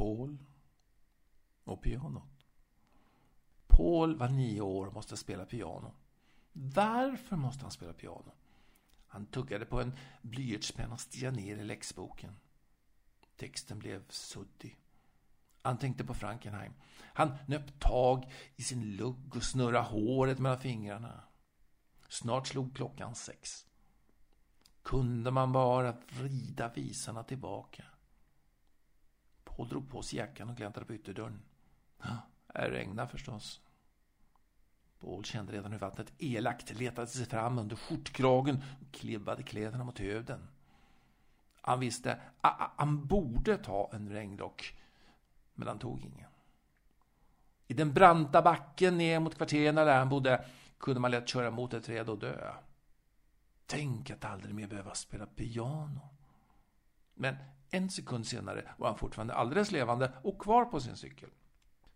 Paul och pianot. Paul var nio år och måste spela piano. Varför måste han spela piano? Han tuggade på en blyertspenna och stirrade ner i läxboken. Texten blev suddig. Han tänkte på Frankenheim. Han nöp tag i sin lugg och snurrade håret mellan fingrarna. Snart slog klockan sex. Kunde man bara vrida visarna tillbaka? Paul drog på sig jackan och gläntade på ytterdörren. Det regnar förstås. Paul kände redan hur vattnet elakt letade sig fram under skjortkragen och klibbade kläderna mot hövden. Han visste att han borde ta en regnrock, men han tog ingen. I den branta backen ner mot kvarteren där han bodde kunde man lätt köra mot ett träd och dö. Tänk att aldrig mer behöva spela piano. Men en sekund senare var han fortfarande alldeles levande och kvar på sin cykel.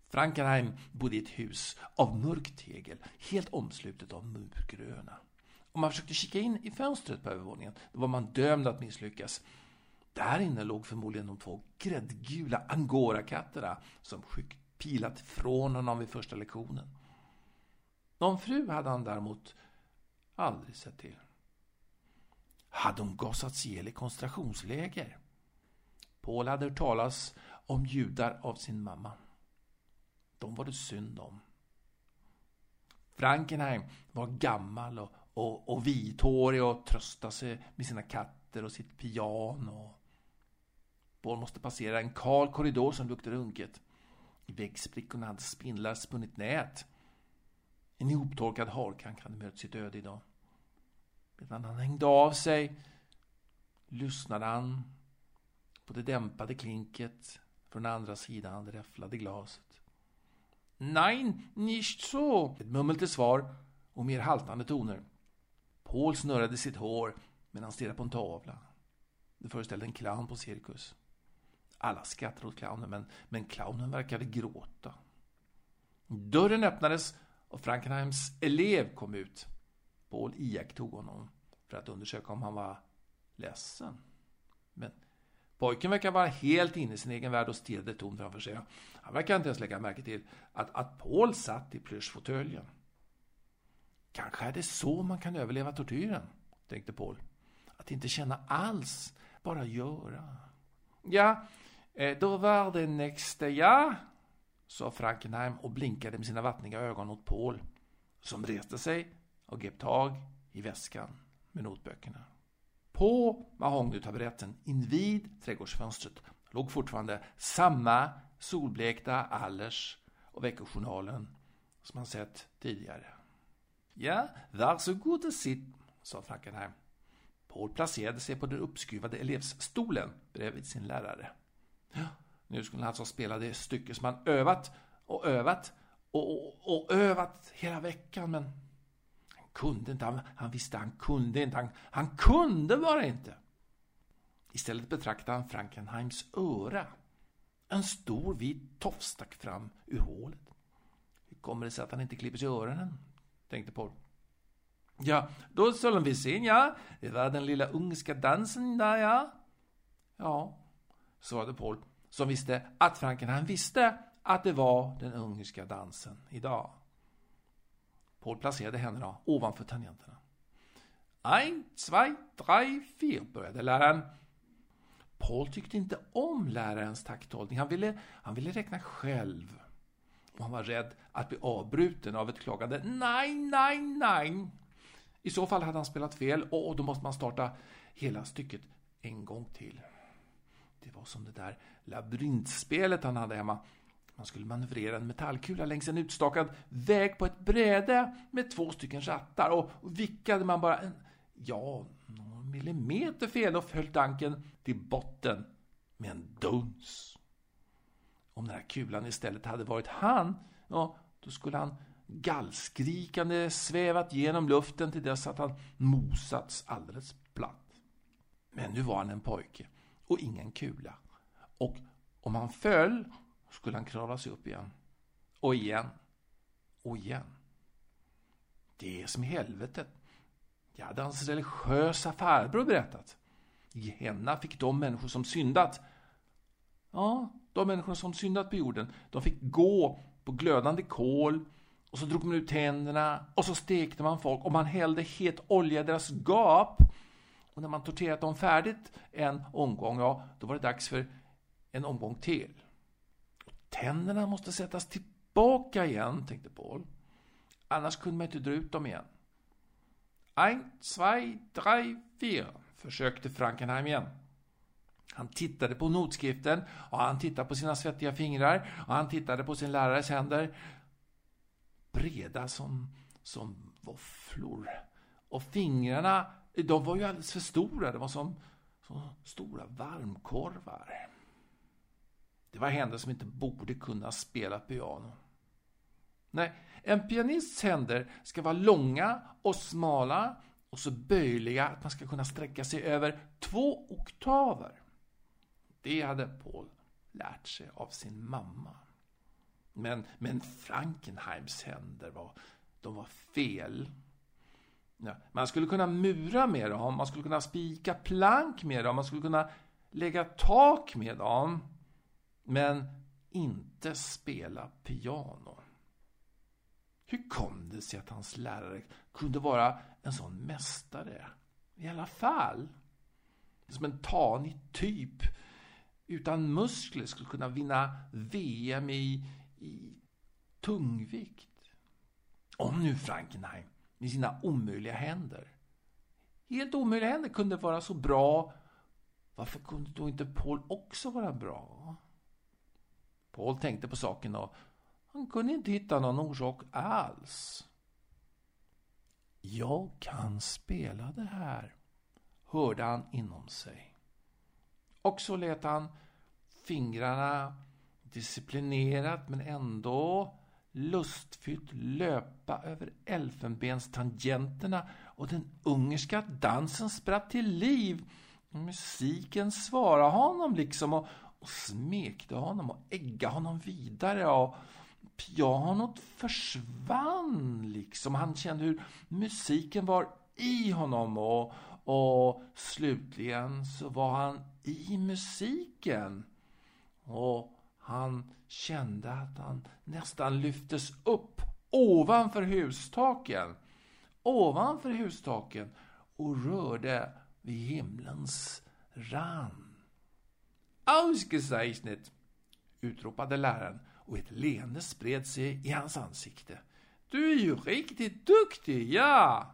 Frankenheim bodde i ett hus av mörkt tegel, helt omslutet av murgröna. Om man försökte kika in i fönstret på övervåningen då var man dömd att misslyckas. Där inne låg förmodligen de två gräddgula angorakatterna som skyggt pilat från honom vid första lektionen. Någon fru hade han däremot aldrig sett till. Hade hon gasats ihjäl i koncentrationsläger? Paul hade hört talas om judar av sin mamma. De var det synd om. Frankenheim var gammal och, och, och vithårig och tröstade sig med sina katter och sitt piano. Paul måste passera en kal korridor som luktade unket. I väggsprickorna hade spindlar spunnit nät. En ihoptorkad harkrank hade mött sitt öde idag. Medan han hängde av sig lyssnade han på det dämpade klinket från andra sidan det räfflade glaset. Nein, nicht so! Ett mummel till svar och mer haltande toner. Paul snurrade sitt hår medan han stirrade på en tavla. Det föreställde en clown på cirkus. Alla skrattade åt clownen, men, men clownen verkade gråta. Dörren öppnades och Frankenheims elev kom ut. Paul iakttog honom för att undersöka om han var ledsen. Men pojken verkar vara helt inne i sin egen värld och stirrade tomt framför sig. Han verkar inte ens lägga märke till att, att Paul satt i plyschfåtöljen. Kanske är det så man kan överleva tortyren, tänkte Paul. Att inte känna alls, bara göra. Ja, eh, då var det nästa, ja, sa Frankenheim och blinkade med sina vattniga ögon åt Paul, som reste sig och grep tag i väskan med notböckerna. På mahognytaburetten invid trädgårdsfönstret låg fortfarande samma solblekta Allers och veckojournalen som han sett tidigare. Ja, varsågod och sitt, sa Frankenheim. Paul placerade sig på den uppskruvade elevstolen bredvid sin lärare. Nu skulle han alltså spela det stycke som han övat och övat och, och, och övat hela veckan, men kunde inte. Han, han visste han kunde inte. Han, han kunde bara inte. Istället betraktade han Frankenheims öra. En stor vit tofs stack fram ur hålet. Hur kommer det sig att han inte klipper sig i öronen? tänkte Paul. Ja, då skulle vi se, ja. Det var den lilla ungerska dansen där, ja. Ja, svarade Paul, som visste att Frankenheim visste att det var den ungerska dansen idag. Paul placerade händerna ovanför tangenterna. Ein, zwei, drei, vier, började läraren. Paul tyckte inte om lärarens takthållning. Han ville, han ville räkna själv. Och han var rädd att bli avbruten av ett klagande nej, nej, nej. I så fall hade han spelat fel och då måste man starta hela stycket en gång till. Det var som det där labyrintspelet han hade hemma. Man skulle manövrera en metallkula längs en utstakad väg på ett bräde med två stycken rattar och vickade man bara en, ja, någon millimeter fel och föll tanken till botten med en duns. Om den här kulan istället hade varit han, ja, då skulle han gallskrikande svävat genom luften till dess att han mosats alldeles platt. Men nu var han en pojke och ingen kula. Och om han föll skulle han kravla sig upp igen. Och igen. Och igen. Det är som i helvetet. Det hade hans religiösa farbror berättat. I henne fick de människor som syndat. Ja, de människorna som syndat på jorden, de fick gå på glödande kol och så drog man ut tänderna och så stekte man folk och man hällde het olja i deras gap. Och när man torterat dem färdigt en omgång, ja, då var det dags för en omgång till. Tänderna måste sättas tillbaka igen, tänkte Paul. Annars kunde man inte dra ut dem igen. Ein, zwei, drei, vier, försökte Frankenheim igen. Han tittade på notskriften och han tittade på sina svettiga fingrar och han tittade på sin lärares händer. Breda som, som våfflor. Och fingrarna, de var ju alldeles för stora. Det var som, som stora varmkorvar. Det var händer som inte borde kunna spela piano. Nej, en pianists händer ska vara långa och smala och så böjliga att man ska kunna sträcka sig över två oktaver. Det hade Paul lärt sig av sin mamma. Men, men Frankenheims händer var, de var fel. Ja, man skulle kunna mura med dem, man skulle kunna spika plank med dem, man skulle kunna lägga tak med dem. Men inte spela piano. Hur kom det sig att hans lärare kunde vara en sån mästare? I alla fall. Som en tanig typ utan muskler skulle kunna vinna VM i, i tungvikt. Om nu Frankenheim med sina omöjliga händer, helt omöjliga händer, kunde vara så bra, varför kunde då inte Paul också vara bra? Paul tänkte på saken och han kunde inte hitta någon orsak alls. Jag kan spela det här, hörde han inom sig. Och så lät han fingrarna disciplinerat men ändå lustfyllt löpa över elfenbenstangenterna och den ungerska dansen spratt till liv. Musiken svarade honom liksom och, och smekte honom och äggade honom vidare. och Pianot försvann liksom. Han kände hur musiken var i honom och, och slutligen så var han i musiken. Och han kände att han nästan lyftes upp ovanför hustaken. Ovanför hustaken och rörde vid himlens rand. Ausgezeichnet! utropade läraren och ett leende spred sig i hans ansikte. Du är ju riktigt duktig, ja!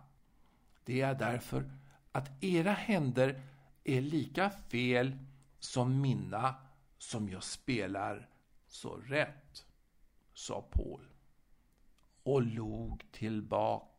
Det är därför att era händer är lika fel som mina som jag spelar så rätt, sa Paul och log tillbaka